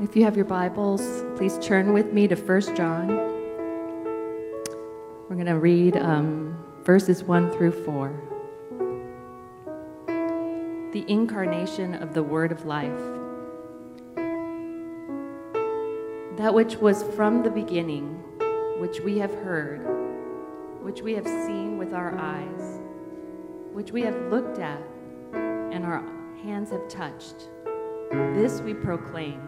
If you have your Bibles, please turn with me to 1 John. We're going to read um, verses 1 through 4. The incarnation of the Word of life. That which was from the beginning, which we have heard, which we have seen with our eyes, which we have looked at, and our hands have touched. This we proclaim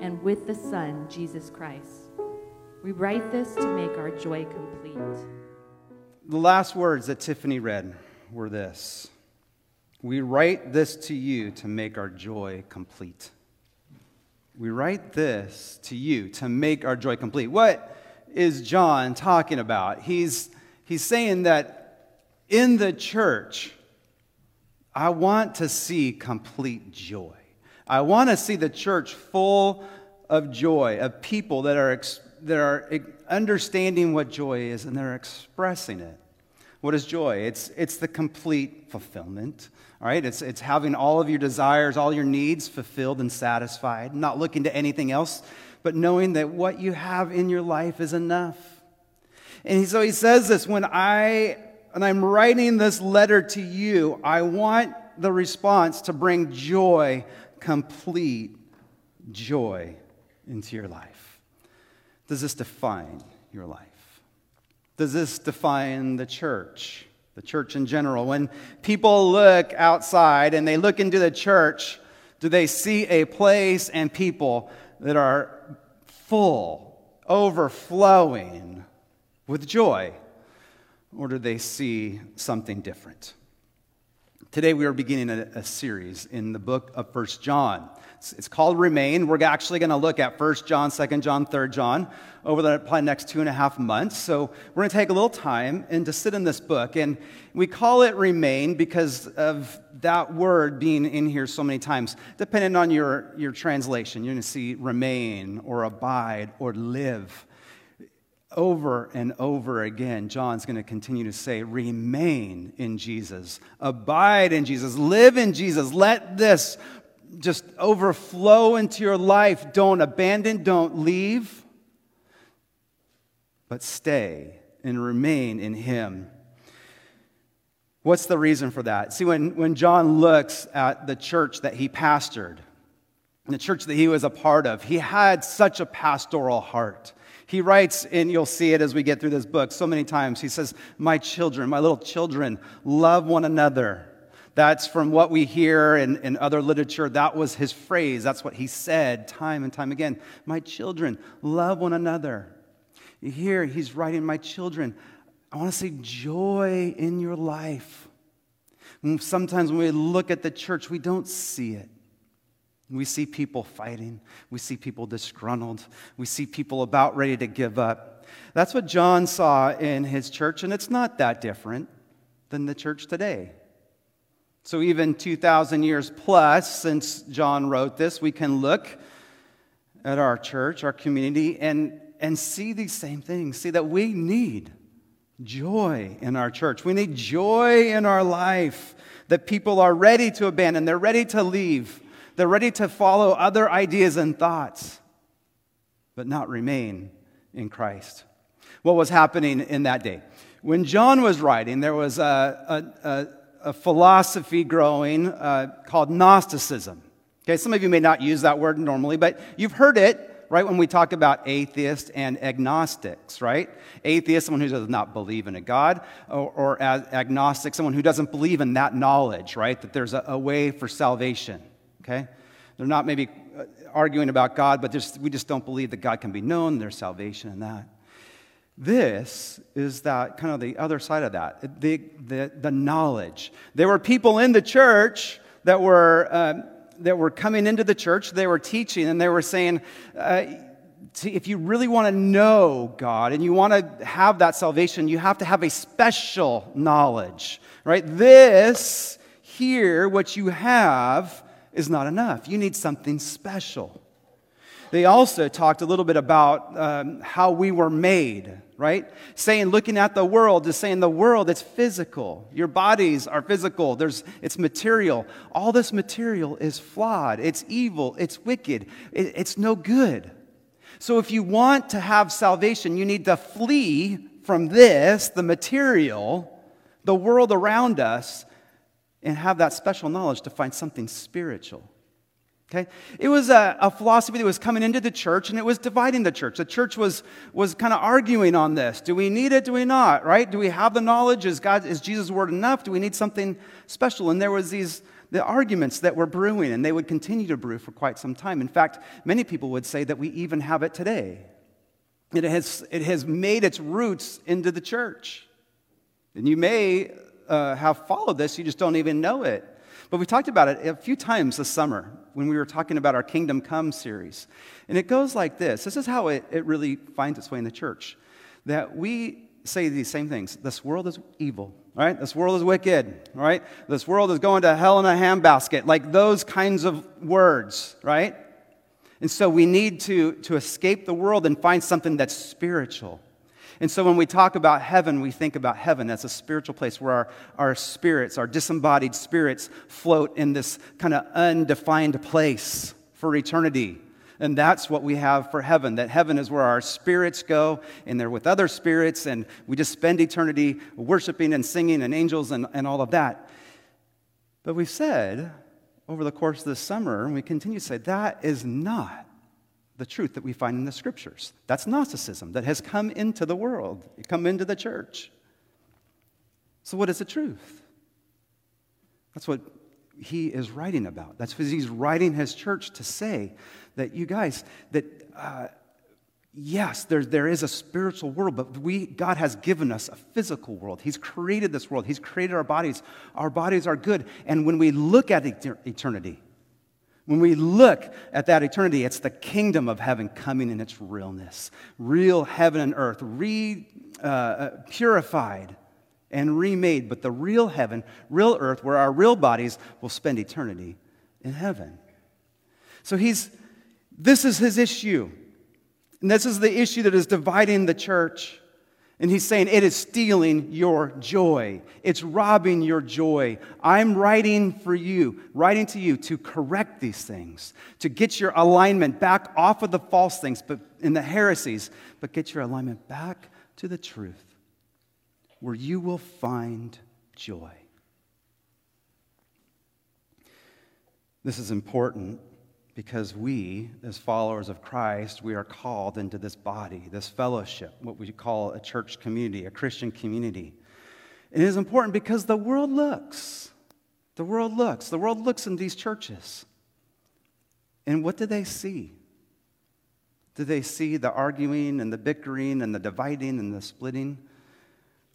and with the Son, Jesus Christ. We write this to make our joy complete. The last words that Tiffany read were this We write this to you to make our joy complete. We write this to you to make our joy complete. What is John talking about? He's, he's saying that in the church, I want to see complete joy. I want to see the church full of joy, of people that are, that are understanding what joy is and they're expressing it. What is joy? It's, it's the complete fulfillment, all right? It's, it's having all of your desires, all your needs fulfilled and satisfied, not looking to anything else, but knowing that what you have in your life is enough. And so he says this when I and I'm writing this letter to you, I want the response to bring joy complete joy into your life? Does this define your life? Does this define the church, the church in general? When people look outside and they look into the church, do they see a place and people that are full, overflowing with joy? Or do they see something different? Today we are beginning a, a, series in the book of First John. It's, called Remain. We're actually going to look at First John, Second John, Third John over the next two and a half months. So we're going to take a little time and to sit in this book. And we call it Remain because of that word being in here so many times. Depending on your, your translation, you're going to see remain or abide or live over and over again, John's going to continue to say, remain in Jesus, abide in Jesus, live in Jesus. Let this just overflow into your life. Don't abandon, don't leave, but stay and remain in Him. What's the reason for that? See, when, when John looks at the church that he pastored, the church that he was a part of, he had such a pastoral heart. He writes, and you'll see it as we get through this book so many times. He says, My children, my little children, love one another. That's from what we hear in, in other literature. That was his phrase. That's what he said time and time again. My children, love one another. Here, he's writing, My children, I want to see joy in your life. Mm, sometimes when we look at the church, we don't see it. We see people fighting. We see people disgruntled. We see people about ready to give up. That's what John saw in his church, and it's not that different than the church today. So, even 2,000 years plus since John wrote this, we can look at our church, our community, and, and see these same things. See that we need joy in our church. We need joy in our life that people are ready to abandon, they're ready to leave they're ready to follow other ideas and thoughts, but not remain in Christ. What was happening in that day? When John was writing, there was a, a, a, a philosophy growing uh, called Gnosticism. Okay, some of you may not use that word normally, but you've heard it, right, when we talk about atheists and agnostics, right? Atheist, someone who does not believe in a God, or, or agnostic, someone who doesn't believe in that knowledge, right, that there's a, a way for salvation okay? They're not maybe uh, arguing about God, but just, we just don't believe that God can be known, there's salvation in that. This is that kind of the other side of that, the, the, the knowledge. There were people in the church that were, um, that were coming into the church, they were teaching, and they were saying, uh, if you really want to know God and you want to have that salvation, you have to have a special knowledge, right? This here, what you have, is not enough. You need something special. They also talked a little bit about um, how we were made, right? Saying, looking at the world, is saying the world, it's physical. Your bodies are physical. There's, it's material. All this material is flawed. It's evil. It's wicked. It, it's no good. So if you want to have salvation, you need to flee from this, the material, the world around us, and have that special knowledge to find something spiritual. Okay? It was a, a, philosophy that was coming into the church and it was dividing the church. The church was, was kind of arguing on this. Do we need it? Do we not? Right? Do we have the knowledge? Is, God, is Jesus' word enough? Do we need something special? And there was these the arguments that were brewing and they would continue to brew for quite some time. In fact, many people would say that we even have it today. It has, it has made its roots into the church. And you may uh, have followed this, you just don't even know it. But we talked about it a few times this summer when we were talking about our Kingdom Come series. And it goes like this this is how it, it really finds its way in the church that we say these same things this world is evil, right? This world is wicked, right? This world is going to hell in a handbasket, like those kinds of words, right? And so we need to, to escape the world and find something that's spiritual. And so when we talk about heaven, we think about heaven as a spiritual place where our, our spirits, our disembodied spirits, float in this kind of undefined place for eternity. And that's what we have for heaven. That heaven is where our spirits go, and they're with other spirits, and we just spend eternity worshiping and singing and angels and, and all of that. But we've said over the course of this summer, and we continue to say, that is not the truth that we find in the scriptures. That's Gnosticism that has come into the world, come into the church. So, what is the truth? That's what he is writing about. That's what he's writing his church to say that you guys, that uh, yes, there, there is a spiritual world, but we, God has given us a physical world. He's created this world, He's created our bodies. Our bodies are good. And when we look at eternity, when we look at that eternity, it's the kingdom of heaven coming in its realness. Real heaven and earth, re, uh, uh, purified and remade, but the real heaven, real earth, where our real bodies will spend eternity in heaven. So he's, this is his issue. And this is the issue that is dividing the church. And he's saying, It is stealing your joy. It's robbing your joy. I'm writing for you, writing to you to correct these things, to get your alignment back off of the false things but in the heresies, but get your alignment back to the truth where you will find joy. This is important because we, as followers of Christ, we are called into this body, this fellowship, what we call a church community, a Christian community. It is important because the world looks. The world looks. The world looks in these churches. And what do they see? Do they see the arguing and the bickering and the dividing and the splitting?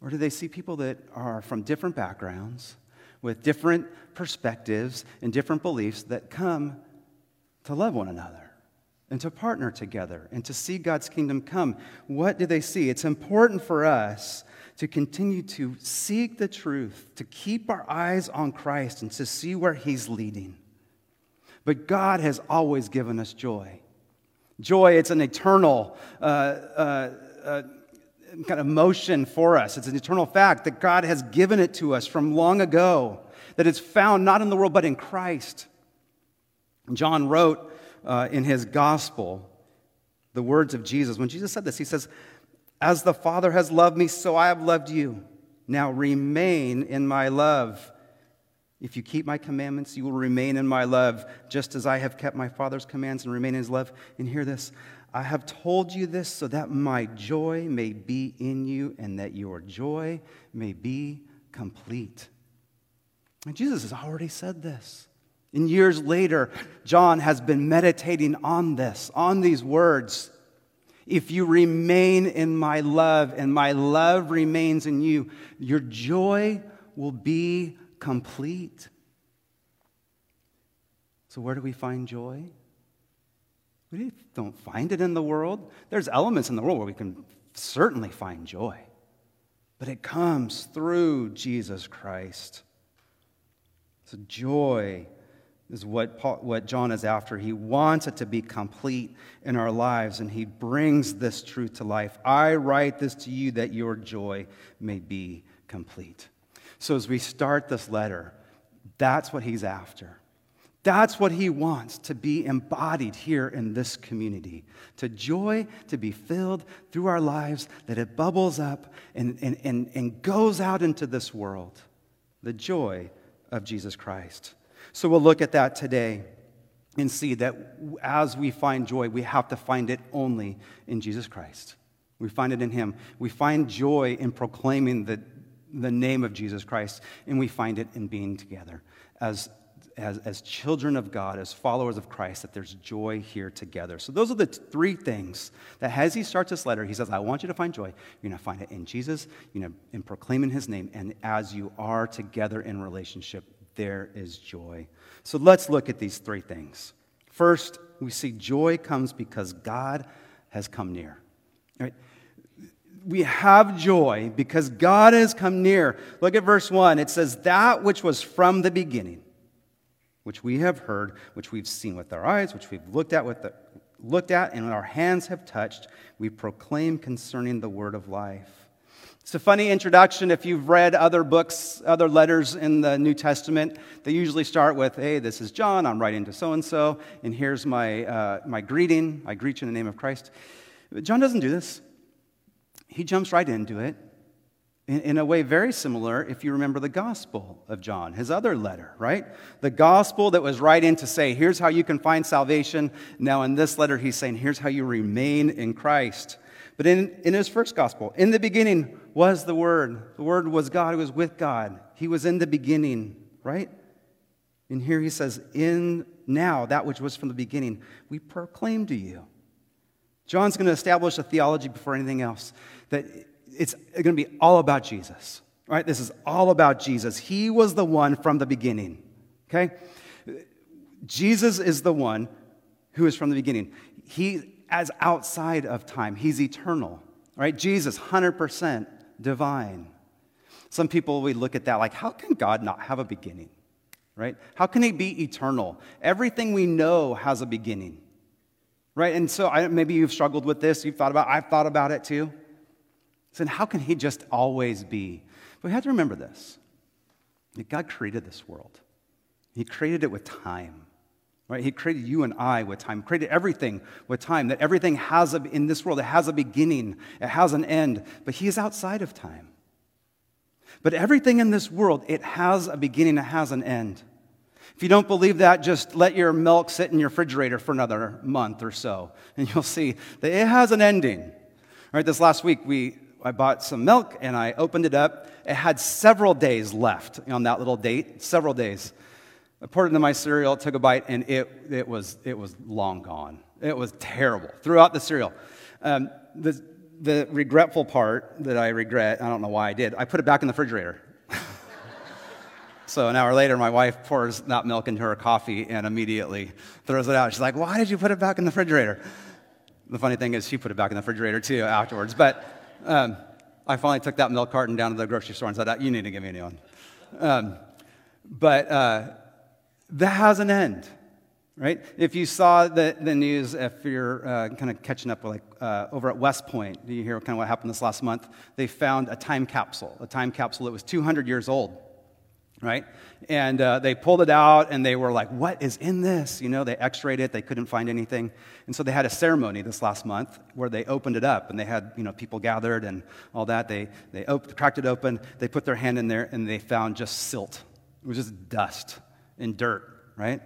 Or do they see people that are from different backgrounds, with different perspectives and different beliefs that come to love one another and to partner together and to see God's kingdom come. What do they see? It's important for us to continue to seek the truth, to keep our eyes on Christ and to see where He's leading. But God has always given us joy. Joy, it's an eternal uh, uh, uh, kind of motion for us. It's an eternal fact that God has given it to us from long ago, that it's found not in the world, but in Christ. John wrote uh, in his gospel the words of Jesus. When Jesus said this, he says, As the Father has loved me, so I have loved you. Now remain in my love. If you keep my commandments, you will remain in my love, just as I have kept my Father's commands and remain in his love. And hear this I have told you this so that my joy may be in you and that your joy may be complete. And Jesus has already said this. And years later, John has been meditating on this, on these words. If you remain in my love and my love remains in you, your joy will be complete. So, where do we find joy? We don't find it in the world. There's elements in the world where we can certainly find joy, but it comes through Jesus Christ. So, joy is what, Paul, what John is after. He wants it to be complete in our lives, and he brings this truth to life. I write this to you that your joy may be complete. So, as we start this letter, that's what he's after. That's what he wants to be embodied here in this community. To joy to be filled through our lives, that it bubbles up and, and, and, and goes out into this world. The joy of Jesus Christ. So we'll look at that today and see that as we find joy, we have to find it only in Jesus Christ. We find it in Him. We find joy in proclaiming the, the name of Jesus Christ, and we find it in being together as, as, as children of God, as followers of Christ, that there's joy here together. So, those are the three things that as he starts this letter, he says, I want you to find joy. You're going to find it in Jesus, you know, in proclaiming his name, and as you are together in relationship, there is joy. So, let's look at these three things. First, we see joy comes because God has come near. Right? we have joy because God has come near. Look at verse 1. It says, That which was from the beginning, which we have heard, which we've seen with our eyes, which we've looked at, with the, looked at and our hands have touched, we proclaim concerning the word of life. It's a funny introduction. If you've read other books, other letters in the New Testament, they usually start with, Hey, this is John. I'm writing to so and so, and here's my, uh, my greeting. I greet you in the name of Christ. But John doesn't do this he jumps right into it in, in, a way very similar if you remember the Gospel of John, his other letter, right? The Gospel that was right in to say, here's how you can find salvation. Now, in this letter, he's saying, here's how you remain in Christ. But in, in his first Gospel, in the beginning was the Word. The Word was God, He was with God. He was in the beginning, right? And here he says, in now, that which was from the beginning, we proclaim to you. John's going to establish a theology before anything else that it's going to be all about Jesus, right? This is all about Jesus. He was the one from the beginning, okay? Jesus is the one who is from the beginning. He, as outside of time, he's eternal, right? Jesus, 100% divine. Some people, we look at that like, how can God not have a beginning, right? How can he be eternal? Everything we know has a beginning, right? And so I, maybe you've struggled with this. You've thought about, I've thought about it too. So how can he just always be? But we have to remember this that God created this world. He created it with time. Right? He created you and I with time, created everything with time, that everything has a, in this world, it has a beginning, it has an end, but he is outside of time. But everything in this world, it has a beginning, it has an end. If you don't believe that, just let your milk sit in your refrigerator for another month or so, and you'll see that it has an ending. All right, this last week we I bought some milk and I opened it up. It had several days left on that little date, several days. I poured it into my cereal, took a bite, and it, it, was, it was long gone. It was terrible throughout the cereal. Um, the, the regretful part that I regret, I don't know why I did, I put it back in the refrigerator. so an hour later, my wife pours that milk into her coffee and immediately throws it out. She's like, Why did you put it back in the refrigerator? The funny thing is, she put it back in the refrigerator too afterwards. But um, I finally took that milk carton down to the grocery store and said, You need to give me a new one. Um, but uh, that has an end, right? If you saw the, the news, if you're uh, kind of catching up, like uh, over at West Point, you hear kind of what happened this last month? They found a time capsule, a time capsule that was 200 years old right? And uh, they pulled it out and they were like, What is in this? You know, they x rayed it, they couldn't find anything. And so they had a ceremony this last month where they opened it up and they had, you know, people gathered and all that. They, they op- cracked it open, they put their hand in there and they found just silt. It was just dust and dirt, right?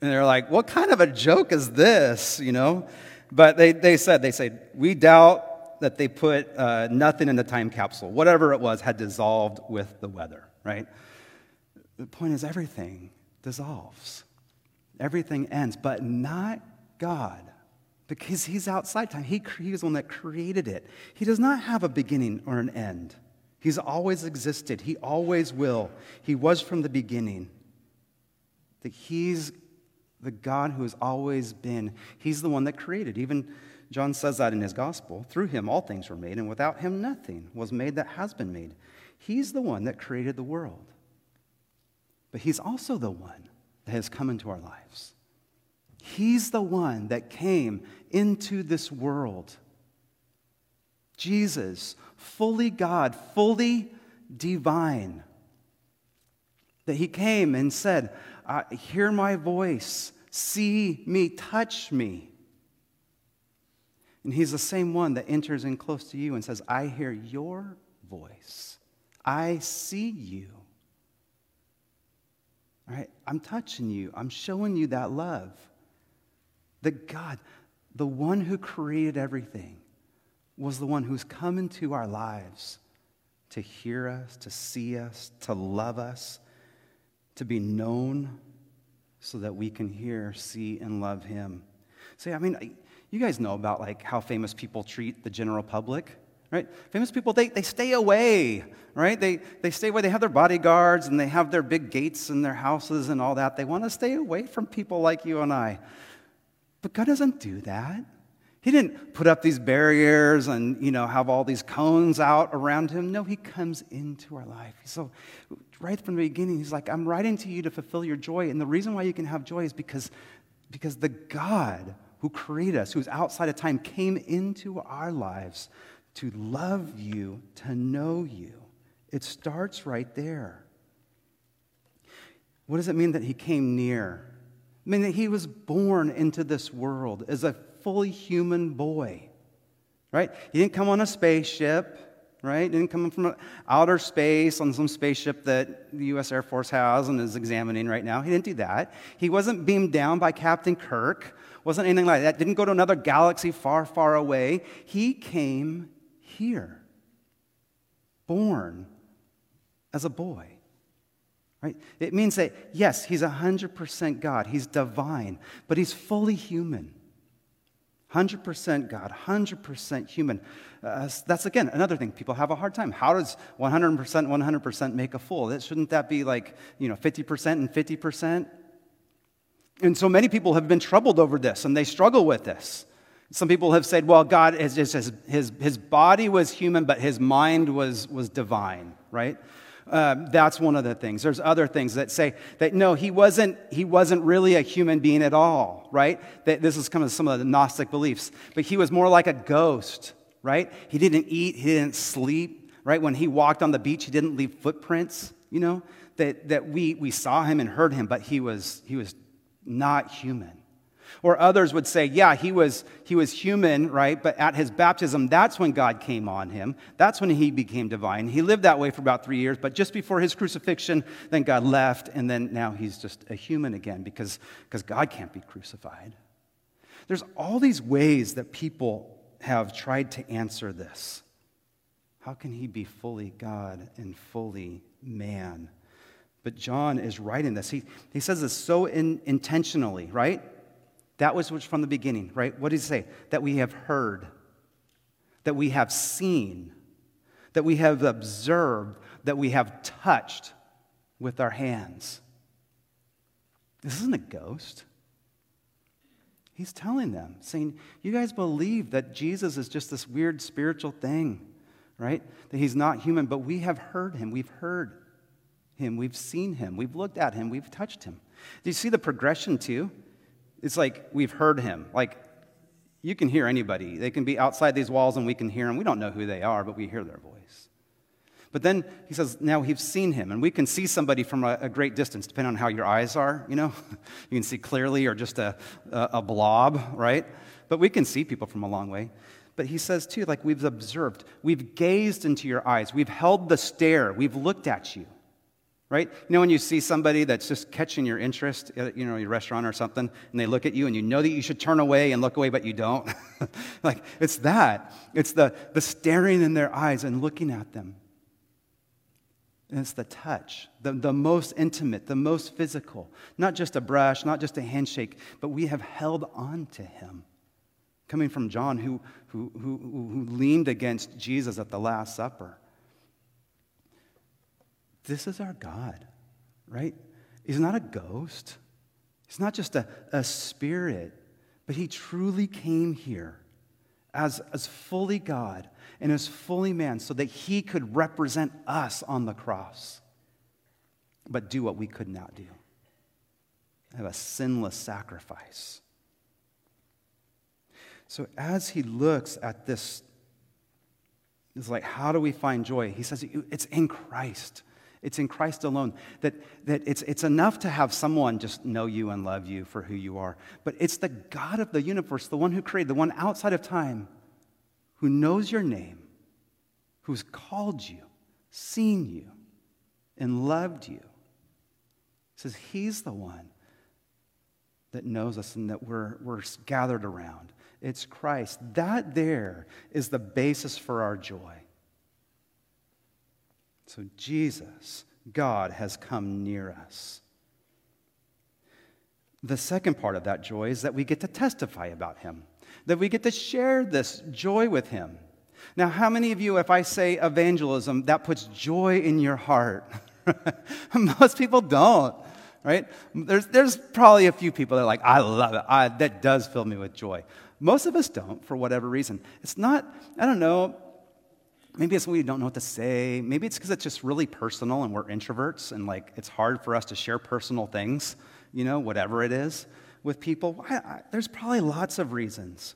And they're like, What kind of a joke is this? You know? But they, they said, They said, We doubt that they put uh, nothing in the time capsule. Whatever it was had dissolved with the weather, right? The point is, everything dissolves, everything ends, but not God. Because he's outside time. He, he is one that created it. He does not have a beginning or an end. He's always existed. He always will. He was from the beginning. That he's the God who has always been. He's the one that created. Even John says that in his gospel. Through him, all things were made, and without him, nothing was made that has been made. He's the one that created the world. But he's also the one that has come into our lives. He's the one that came into this world. Jesus, fully God, fully divine. That he came and said, uh, Hear my voice, see me, touch me. And he's the same one that enters in close to you and says, I hear your voice, I see you. All right, I'm touching you, I'm showing you that love. That God, the one who created everything, was the one who's come into our lives to hear us, to see us, to love us, to be known so that we can hear, see, and love him. See, I mean, you guys know about like how famous people treat the general public, right? Famous people, they, they stay away, right? They, they stay away. They have their bodyguards and they have their big gates and their houses and all that. They want to stay away from people like you and I. But God doesn't do that. He didn't put up these barriers and, you know, have all these cones out around him. No, he comes into our life. So right from the beginning, he's like, I'm writing to you to fulfill your joy. And the reason why you can have joy is because, because the God who created us, who's outside of time, came into our lives to love you, to know you. It starts right there. What does it mean that he came near? I mean, that he was born into this world as a fully human boy, right? He didn't come on a spaceship, right? He didn't come from outer space on some spaceship that the U.S. Air Force has and is examining right now. He didn't do that. He wasn't beamed down by Captain Kirk, wasn't anything like that. Didn't go to another galaxy far, far away. He came here, born as a boy. Right? It means that, yes, he's 100% God, he's divine, but he's fully human. 100% God, 100% human. Uh, that's again another thing people have a hard time. How does 100% 100% make a fool? That, shouldn't that be like, you know, 50% and 50%? And so many people have been troubled over this and they struggle with this. Some people have said, well, God, is, his, his, his body was human, but his mind was, was divine, right? Um, that's one of the things. There's other things that say that no, he wasn't, he wasn't really a human being at all, right? That this is kind of some of the Gnostic beliefs. But he was more like a ghost, right? He didn't eat, he didn't sleep, right? When he walked on the beach, he didn't leave footprints, you know? That, that we, we saw him and heard him, but he was, he was not human. Or others would say, yeah, he was, he was human, right? But at his baptism, that's when God came on him. That's when he became divine. He lived that way for about three years, but just before his crucifixion, then God left, and then now he's just a human again because, because God can't be crucified. There's all these ways that people have tried to answer this. How can he be fully God and fully man? But John is writing this. He, he says this so in, intentionally, right? That was from the beginning, right? What did he say? That we have heard, that we have seen, that we have observed, that we have touched with our hands. This isn't a ghost. He's telling them, saying, You guys believe that Jesus is just this weird spiritual thing, right? That he's not human, but we have heard him. We've heard him. We've seen him. We've looked at him. We've touched him. Do you see the progression, too? It's like we've heard him. Like you can hear anybody. They can be outside these walls and we can hear them. We don't know who they are, but we hear their voice. But then he says, now we've seen him, and we can see somebody from a, a great distance, depending on how your eyes are, you know? you can see clearly or just a, a, a blob, right? But we can see people from a long way. But he says, too, like we've observed, we've gazed into your eyes, we've held the stare, we've looked at you right? You know, when you see somebody that's just catching your interest at you know, your restaurant or something, and they look at you and you know that you should turn away and look away, but you don't? like, it's that. It's the, the staring in their eyes and looking at them. And it's the touch, the, the most intimate, the most physical. Not just a brush, not just a handshake, but we have held on to him. Coming from John, who, who, who, who leaned against Jesus at the Last Supper. This is our God, right? He's not a ghost. He's not just a, a spirit, but he truly came here as, as fully God and as fully man so that he could represent us on the cross, but do what we could not do have a sinless sacrifice. So as he looks at this, it's like, how do we find joy? He says, it's in Christ. It's in Christ alone. That, that it's, it's enough to have someone just know you and love you for who you are. But it's the God of the universe, the one who created, the one outside of time, who knows your name, who's called you, seen you, and loved you. He says he's the one that knows us and that we're, we're gathered around. It's Christ. That there is the basis for our joy. So Jesus, God, has come near us. The second part of that joy is that we get to testify about him, that we get to share this joy with him. Now, how many of you, if I say evangelism, that puts joy in your heart? Most people don't, right? There's, there's probably a few people that are like, I love it. I, that does fill me with joy. Most of us don't, for whatever reason. It's not, I don't know, maybe it's we don't know what to say. Maybe it's because it's just really personal and we're introverts and like it's hard for us to share personal things, you know, whatever it is with people. I, I, there's probably lots of reasons.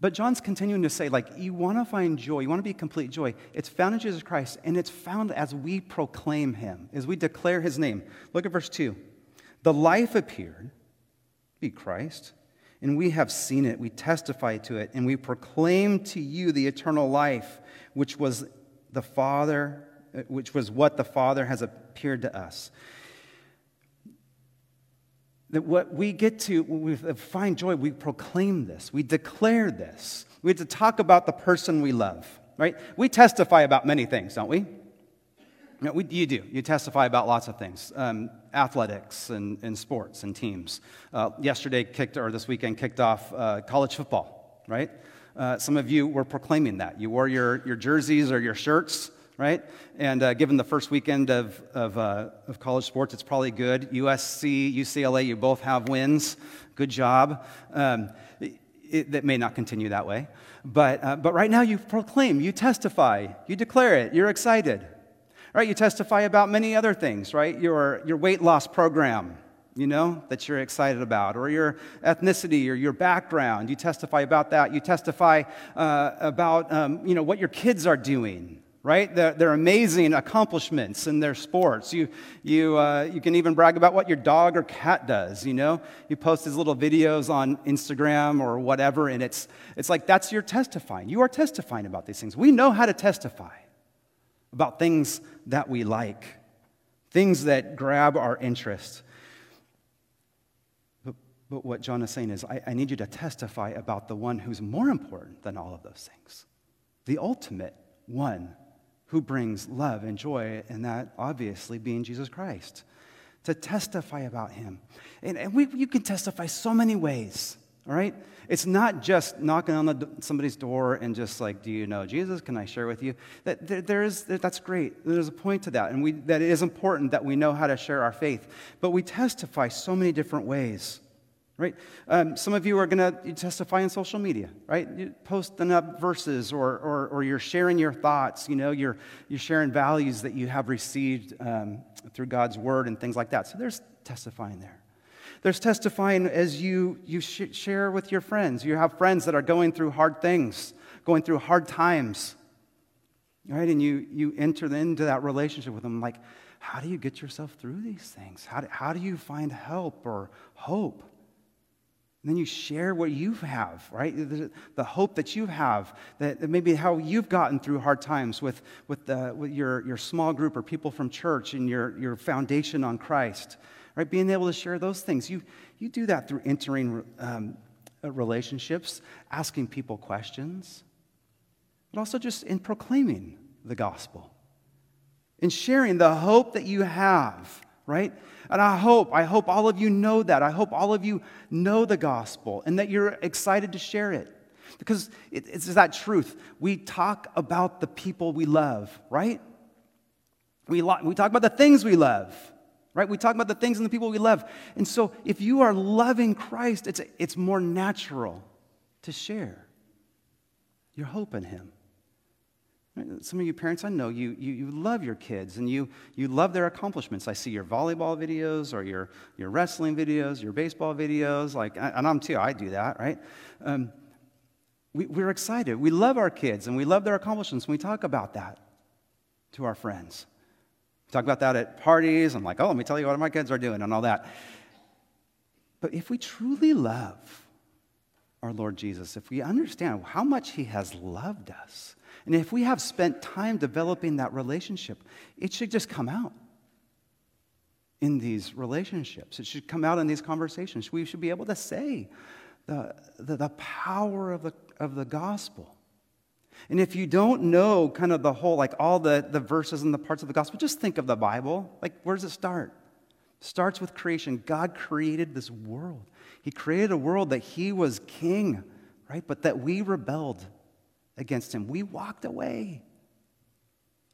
But John's continuing to say, like, you want to find joy, you want to be complete joy. It's found in Jesus Christ, and it's found as we proclaim him, as we declare his name. Look at verse 2. The life appeared, be Christ, and we have seen it, we testify to it, and we proclaim to you the eternal life, which was the Father, which was what the Father has appeared to us that what we get to, we find joy, we proclaim this, we declare this. We have to talk about the person we love, right? We testify about many things, don't we? We you do. You testify about lots of things um, athletics and, and, sports and teams. Uh, yesterday kicked, or this weekend kicked off uh, college football, right? Uh, some of you were proclaiming that. You wore your, your jerseys or your shirts right? And uh, given the first weekend of, of, uh, of, college sports, it's probably good. USC, UCLA, you both have wins. Good job. Um, it, that may not continue that way. But, uh, but right now, you proclaim, you testify, you declare it, you're excited. Right? You testify about many other things, right? Your, your weight loss program, you know, that you're excited about, or your ethnicity or your background. You testify about that. You testify uh, about, um, you know, what your kids are doing, right? Their, their amazing accomplishments in their sports. You, you, uh, you can even brag about what your dog or cat does, you know? You post these little videos on Instagram or whatever, and it's, it's like that's your testifying. You are testifying about these things. We know how to testify about things that we like, things that grab our interest. But, what John is saying is, I, I need you to testify about the one who's more important than all of those things, the ultimate one who brings love and joy, and that obviously being Jesus Christ. To testify about him. And, and we, you can testify so many ways, all right? It's not just knocking on the, somebody's door and just like, do you know Jesus? Can I share with you? That, there, there is, that's great. There's a point to that. And we, that it is important that we know how to share our faith. But we testify so many different ways right? Um, some of you are going to testify on social media, right? You're posting up verses or, or, or, you're sharing your thoughts, you know, you're, you're sharing values that you have received um, through God's word and things like that. So there's testifying there. There's testifying as you, you sh- share with your friends. You have friends that are going through hard things, going through hard times, right? And you, you enter into that relationship with them like, how do you get yourself through these things? How do, how do you find help or hope? And then you share what you have, right? The, the hope that you have, that, that, maybe how you've gotten through hard times with, with, the, with your, your small group or people from church and your, your foundation on Christ, right? Being able to share those things. You, you do that through entering um, uh, relationships, asking people questions, but also just in proclaiming the gospel, in sharing the hope that you have right? And I hope, I hope all of you know that. I hope all of you know the gospel and that you're excited to share it. Because it's that truth. We talk about the people we love, right? We, lo- we talk about the things we love, right? We talk about the things and the people we love. And so if you are loving Christ, it's, it's more natural to share your hope in Him. Some of you parents, I know you, you, you love your kids and you, you love their accomplishments. I see your volleyball videos or your, your wrestling videos, your baseball videos, like, and I'm too, I do that, right? Um, we, we're excited. We love our kids and we love their accomplishments. And we talk about that to our friends. We talk about that at parties. I'm like, oh, let me tell you what my kids are doing and all that. But if we truly love our Lord Jesus, if we understand how much He has loved us, and if we have spent time developing that relationship, it should just come out in these relationships. It should come out in these conversations. We should be able to say the, the, the power of the, of the gospel. And if you don't know kind of the whole, like all the, the verses and the parts of the gospel, just think of the Bible. Like, where does it start? Starts with creation. God created this world. He created a world that He was king, right? But that we rebelled against him. We walked away.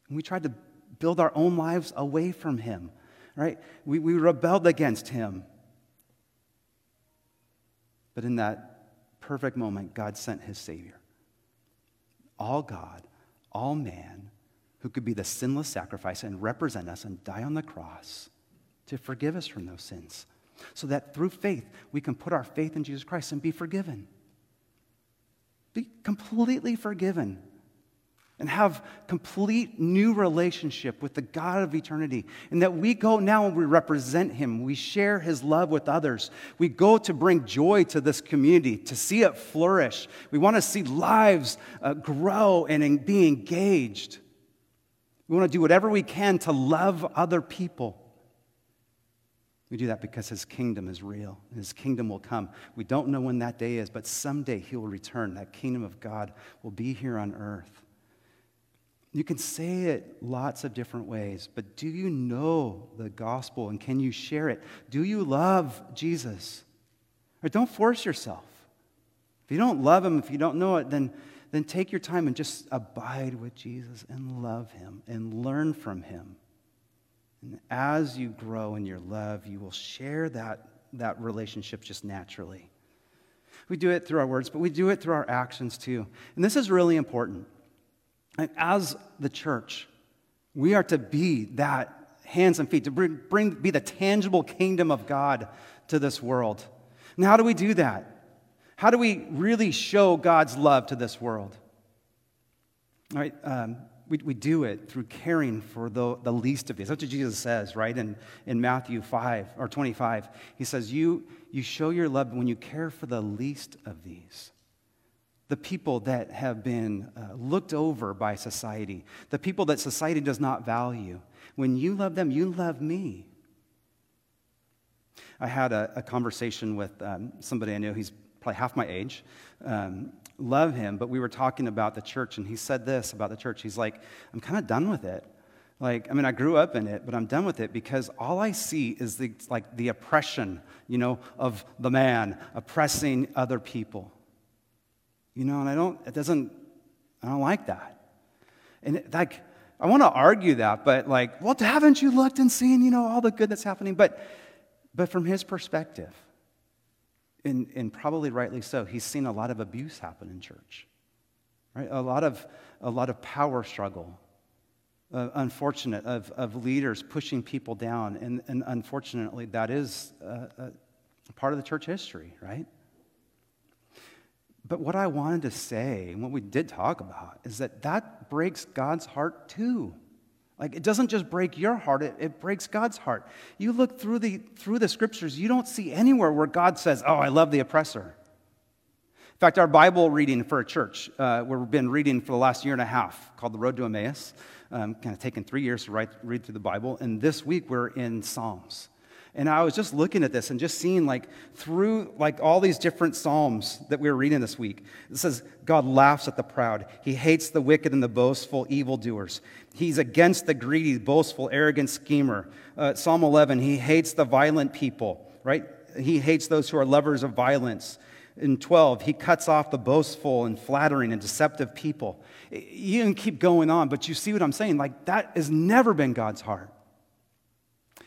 And we tried to build our own lives away from him, right? We, we rebelled against him. But in that perfect moment, God sent his Savior. All God, all man, who could be the sinless sacrifice and represent us and die on the cross to forgive us from those sins. So that through faith, we can put our faith in Jesus Christ and be forgiven. Be completely forgiven and have complete new relationship with the God of eternity. And that we go now and we represent him. We share his love with others. We go to bring joy to this community, to see it flourish. We want to see lives uh, grow and be engaged. We want to do whatever we can to love other people. We do that because his kingdom is real. His kingdom will come. We don't know when that day is, but someday he will return. That kingdom of God will be here on earth. You can say it lots of different ways, but do you know the gospel and can you share it? Do you love Jesus? Or don't force yourself. If you don't love him, if you don't know it, then, then take your time and just abide with Jesus and love him and learn from him. And as you grow in your love, you will share that, that relationship just naturally. We do it through our words, but we do it through our actions too. And this is really important. As the church, we are to be that hands and feet, to bring, bring, be the tangible kingdom of God to this world. And how do we do that? How do we really show God's love to this world? All right, um, we, we do it through caring for the, the least of these. That's what Jesus says, right? In, in Matthew 5 or 25. He says, you, you show your love when you care for the least of these. The people that have been uh, looked over by society, the people that society does not value. When you love them, you love me. I had a, a conversation with um, somebody I know, he's probably half my age. Um, love him, but we were talking about the church, and he said this about the church. He's like, I'm kind of done with it. Like, I mean, I grew up in it, but I'm done with it because all I see is the, like the oppression, you know, of the man oppressing other people. You know, and I don't, it doesn't, I don't like that. And it, like, I want to argue that, but like, well, haven't you looked and seen, you know, all the good that's happening? But, but from his perspective, and, and probably rightly so, he's seen a lot of abuse happen in church, right? A lot of, a lot of power struggle, uh, unfortunate, of, of leaders pushing people down. And, and unfortunately, that is uh, a part of the church history, right? But what I wanted to say, and what we did talk about, is that that breaks God's heart too. Like it doesn't just break your heart, it, it breaks God's heart. You look through the, through the scriptures, you don't see anywhere where God says, Oh, I love the oppressor. In fact, our Bible reading for a church, uh, we've been reading for the last year and a half called The Road to Emmaus. Um, kind of taken three years to write, read through the Bible. And this week we're in Psalms. And I was just looking at this and just seeing like through like all these different psalms that we were reading this week. It says God laughs at the proud. He hates the wicked and the boastful evildoers. He's against the greedy, boastful, arrogant schemer. Uh, Psalm 11, he hates the violent people, right? He hates those who are lovers of violence. In 12, he cuts off the boastful and flattering and deceptive people. You can keep going on, but you see what I'm saying? Like that has never been God's heart.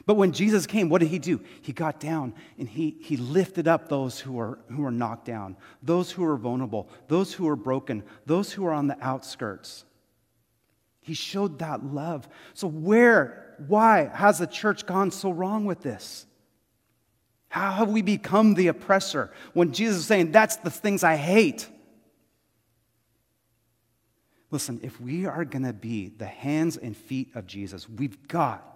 But when Jesus came, what did he do? He got down and he, he lifted up those who were, who were knocked down, those who were vulnerable, those who were broken, those who were on the outskirts. He showed that love. So, where, why has the church gone so wrong with this? How have we become the oppressor when Jesus is saying, That's the things I hate? Listen, if we are going to be the hands and feet of Jesus, we've got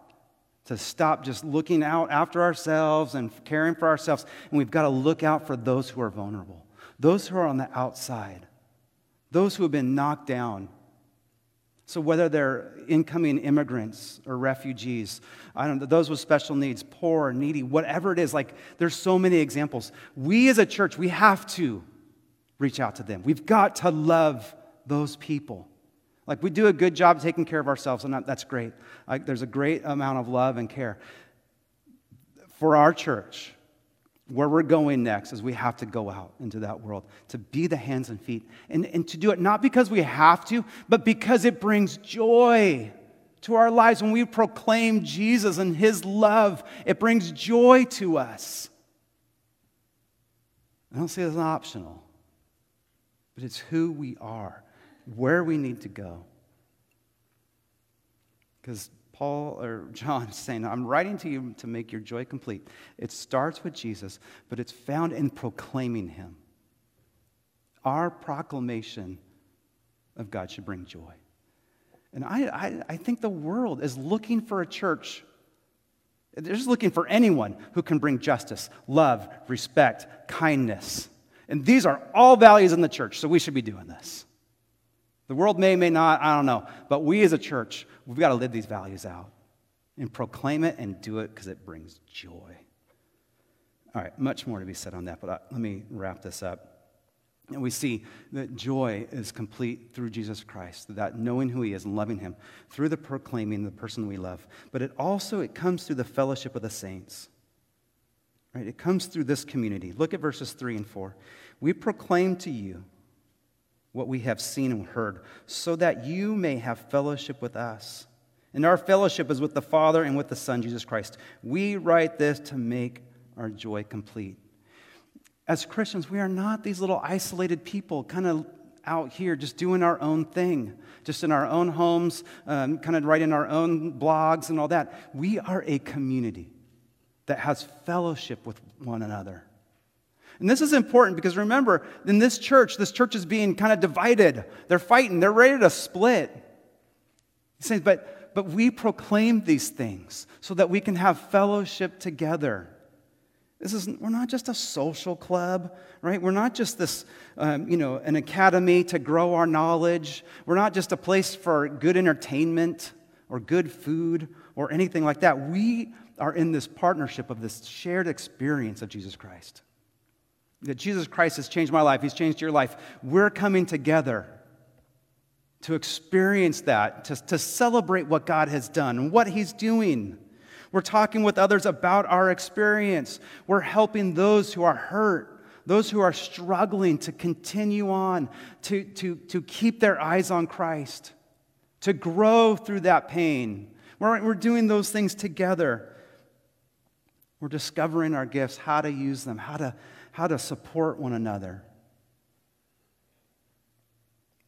to stop just looking out after ourselves and caring for ourselves. And we've got to look out for those who are vulnerable, those who are on the outside, those who have been knocked down. So, whether they're incoming immigrants or refugees, I don't know, those with special needs, poor, needy, whatever it is, like there's so many examples. We as a church, we have to reach out to them. We've got to love those people. Like we do a good job taking care of ourselves, and that's great. Like, there's a great amount of love and care. For our church, where we're going next is we have to go out into that world to be the hands and feet and, and to do it not because we have to, but because it brings joy to our lives when we proclaim Jesus and his love. It brings joy to us. I don't say it's optional, but it's who we are where we need to go. Because Paul or John is saying, I'm writing to you to make your joy complete. It starts with Jesus, but it's found in proclaiming him. Our proclamation of God should bring joy. And I, I, I think the world is looking for a church. They're just looking for anyone who can bring justice, love, respect, kindness. And these are all values in the church, so we should be doing this. The world may, may not, I don't know. But we as a church, we've got to live these values out and proclaim it and do it because it brings joy. All right, much more to be said on that, but uh, let me wrap this up. And we see that joy is complete through Jesus Christ, that knowing who he is and loving him through the proclaiming the person we love. But it also it comes through the fellowship of the saints. Right? It comes through this community. Look at verses 3 and 4. We proclaim to you what we have seen and heard, so that you may have fellowship with us. And our fellowship is with the Father and with the Son, Jesus Christ. We write this to make our joy complete. As Christians, we are not these little isolated people, kind of out here just doing our own thing, just in our own homes, um, kind of writing our own blogs and all that. We are a community that has fellowship with one another. And this is important because remember, in this church, this church is being kind of divided. They're fighting, they're ready to split. He's saying, but, but we proclaim these things so that we can have fellowship together. This is, we're not just a social club, right? We're not just this, um, you know, an academy to grow our knowledge. We're not just a place for good entertainment or good food or anything like that. We are in this partnership of this shared experience of Jesus Christ that Jesus Christ has changed my life, He's changed your life. We're coming together to experience that, to, to celebrate what God has done what He's doing. We're talking with others about our experience. We're helping those who are hurt, those who are struggling to continue on, to, to, to keep their eyes on Christ, to grow through that pain. We're, we're doing those things together. We're discovering our gifts, how to use them, how to how to support one another.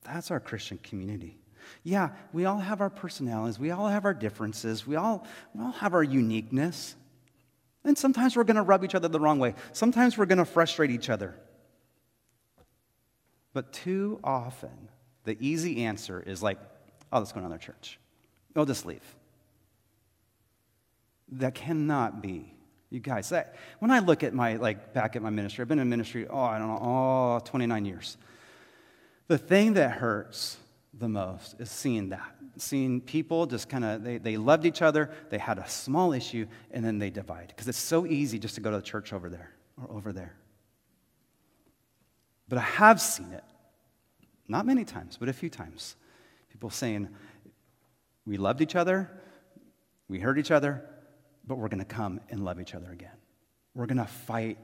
That's our Christian community. Yeah, we all have our personalities, we all have our differences, we all, we all have our uniqueness. And sometimes we're going to rub each other the wrong way, sometimes we're going to frustrate each other. But too often, the easy answer is like, oh, let's go to another church. Oh, just leave. That cannot be you guys, that, when I look at my, like, back at my ministry, I've been in ministry, oh, I don't know, oh, 29 years. The thing that hurts the most is seeing that. Seeing people just kind of, they, they loved each other, they had a small issue, and then they divide. Because it's so easy just to go to the church over there or over there. But I have seen it, not many times, but a few times. People saying, we loved each other, we hurt each other, but we're going to come and love each other again. We're going to fight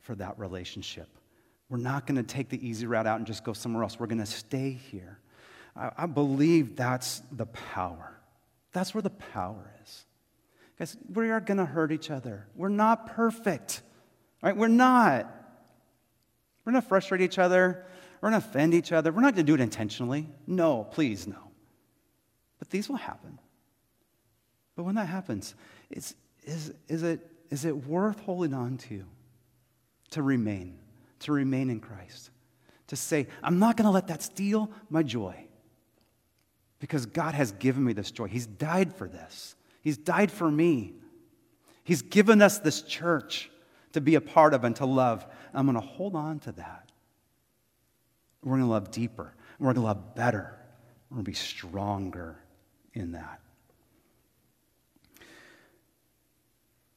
for that relationship. We're not going to take the easy route out and just go somewhere else. We're going to stay here. I, I believe that's the power. That's where the power is. Guys, we are going to hurt each other. We're not perfect, right? We're not. We're going to frustrate each other. We're going to offend each other. We're not going to do it intentionally. No, please, no. But these will happen. But when that happens, is, is, is, it, is it worth holding on to? To remain, to remain in Christ. To say, I'm not going to let that steal my joy. Because God has given me this joy. He's died for this. He's died for me. He's given us this church to be a part of and to love. I'm going to hold on to that. We're going to love deeper. We're going to love better. We're going to be stronger in that.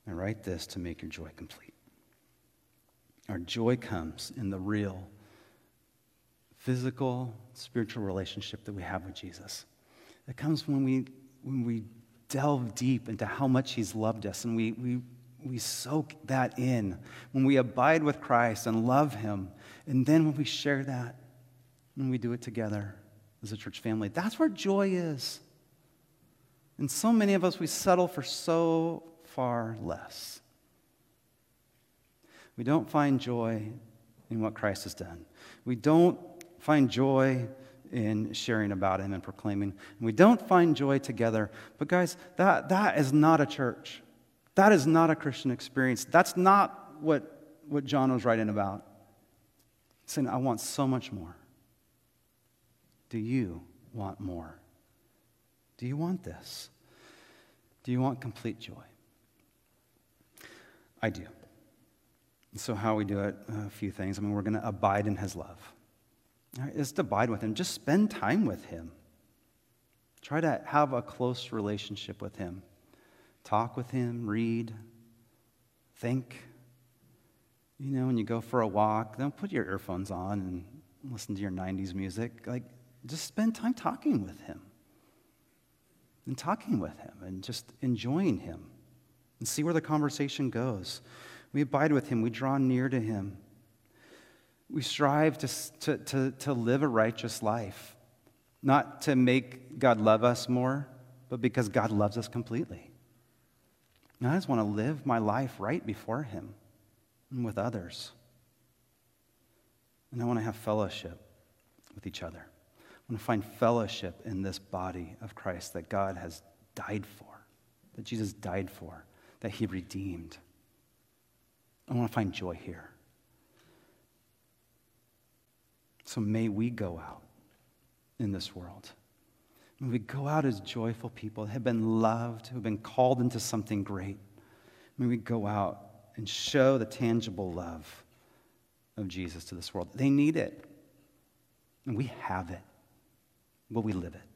I write this to make your joy complete. Our joy comes in the real, physical, spiritual relationship that we have with Jesus. It comes when we, when we delve deep into how much He's loved us and we, we, we soak that in. When we abide with Christ and love Him, and then when we share that, when we do it together as a church family, that's where joy is. And so many of us, we settle for so far less. We don't find joy in what Christ has done. We don't find joy in sharing about him and proclaiming. We don't find joy together. But guys, that, that is not a church. That is not a Christian experience. That's not what, what John was writing about. He's saying, I want so much more. Do you want more? Do you want this? Do you want complete joy? I do. So, how we do it, a few things. I mean, we're going to abide in his love. Right, just abide with him. Just spend time with him. Try to have a close relationship with him. Talk with him, read, think. You know, when you go for a walk, don't put your earphones on and listen to your 90s music. Like, just spend time talking with him and talking with him and just enjoying him and see where the conversation goes. We abide with him, we draw near to him. We strive to, to, to, to live a righteous life, not to make God love us more, but because God loves us completely. And I just want to live my life right before him and with others. And I want to have fellowship with each other. I want to find fellowship in this body of Christ that God has died for, that Jesus died for, that he redeemed. I want to find joy here. So may we go out in this world. May we go out as joyful people, have been loved, who have been called into something great. May we go out and show the tangible love of Jesus to this world. They need it, and we have it. Will we live it?